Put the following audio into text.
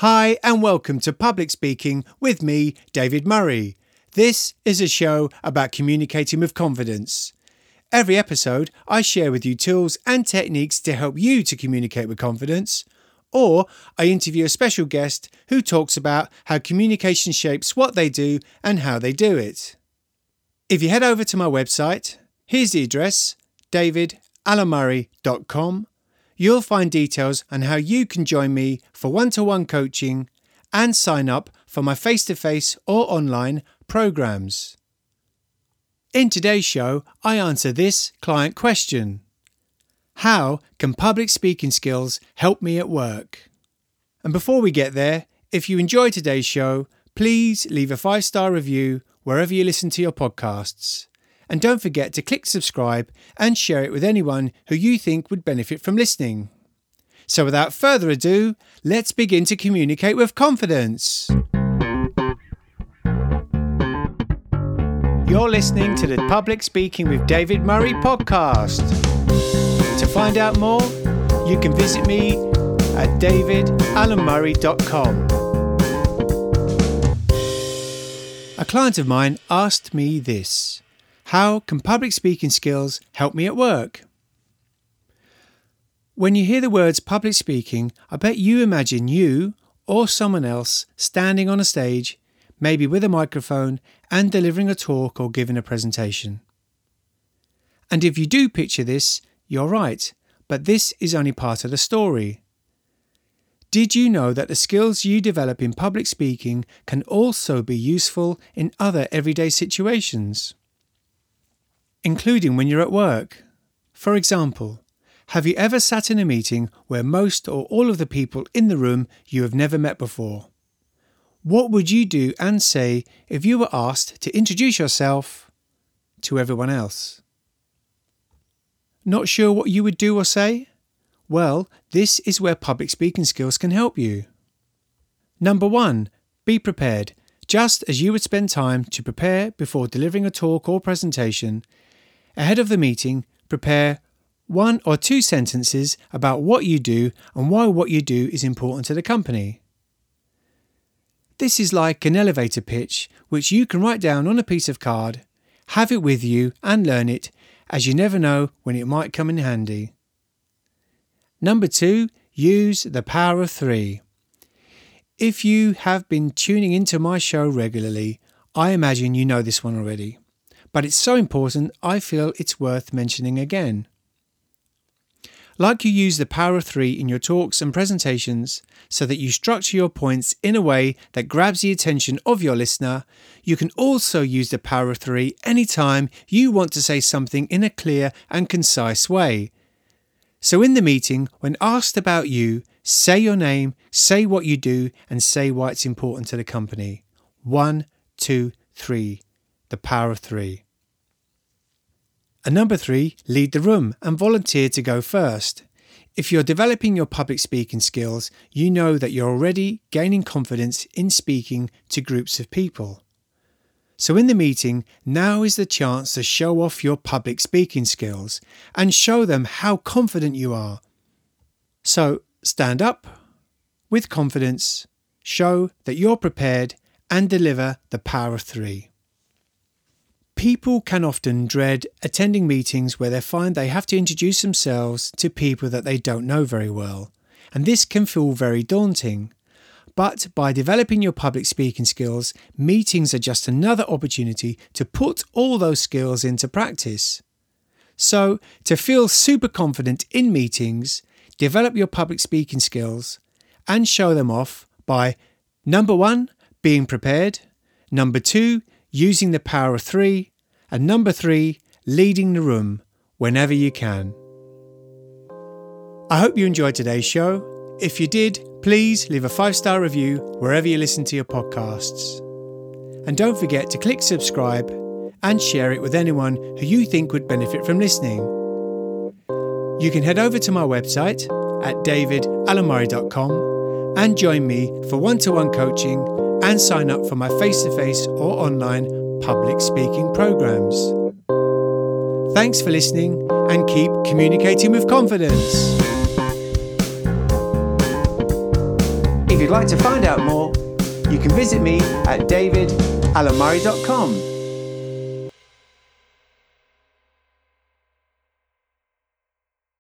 Hi, and welcome to Public Speaking with me, David Murray. This is a show about communicating with confidence. Every episode, I share with you tools and techniques to help you to communicate with confidence, or I interview a special guest who talks about how communication shapes what they do and how they do it. If you head over to my website, here's the address davidalamurray.com you'll find details on how you can join me for one to one coaching and sign up for my face to face or online programs. In today's show, I answer this client question How can public speaking skills help me at work? And before we get there, if you enjoy today's show, please leave a five star review wherever you listen to your podcasts. And don't forget to click subscribe and share it with anyone who you think would benefit from listening. So, without further ado, let's begin to communicate with confidence. You're listening to the Public Speaking with David Murray podcast. To find out more, you can visit me at davidalamurray.com. A client of mine asked me this how can public speaking skills help me at work? When you hear the words public speaking, I bet you imagine you or someone else standing on a stage, maybe with a microphone, and delivering a talk or giving a presentation. And if you do picture this, you're right, but this is only part of the story. Did you know that the skills you develop in public speaking can also be useful in other everyday situations? Including when you're at work. For example, have you ever sat in a meeting where most or all of the people in the room you have never met before? What would you do and say if you were asked to introduce yourself to everyone else? Not sure what you would do or say? Well, this is where public speaking skills can help you. Number one, be prepared. Just as you would spend time to prepare before delivering a talk or presentation, Ahead of the meeting, prepare one or two sentences about what you do and why what you do is important to the company. This is like an elevator pitch, which you can write down on a piece of card, have it with you, and learn it, as you never know when it might come in handy. Number two, use the power of three. If you have been tuning into my show regularly, I imagine you know this one already but it's so important I feel it's worth mentioning again. Like you use the power of three in your talks and presentations so that you structure your points in a way that grabs the attention of your listener, you can also use the power of three anytime you want to say something in a clear and concise way. So, in the meeting, when asked about you, say your name, say what you do, and say why it's important to the company. One, two, three. The power of three. And number three, lead the room and volunteer to go first. If you're developing your public speaking skills, you know that you're already gaining confidence in speaking to groups of people. So, in the meeting, now is the chance to show off your public speaking skills and show them how confident you are. So, stand up with confidence, show that you're prepared, and deliver the power of three. People can often dread attending meetings where they find they have to introduce themselves to people that they don't know very well, and this can feel very daunting. But by developing your public speaking skills, meetings are just another opportunity to put all those skills into practice. So, to feel super confident in meetings, develop your public speaking skills and show them off by number one, being prepared, number two, using the power of three, and number three, leading the room whenever you can. I hope you enjoyed today's show. If you did, please leave a five star review wherever you listen to your podcasts. And don't forget to click subscribe and share it with anyone who you think would benefit from listening. You can head over to my website at davidalamurray.com and join me for one to one coaching and sign up for my face to face or online public speaking programs. Thanks for listening and keep communicating with confidence. If you'd like to find out more, you can visit me at davidalamurray.com.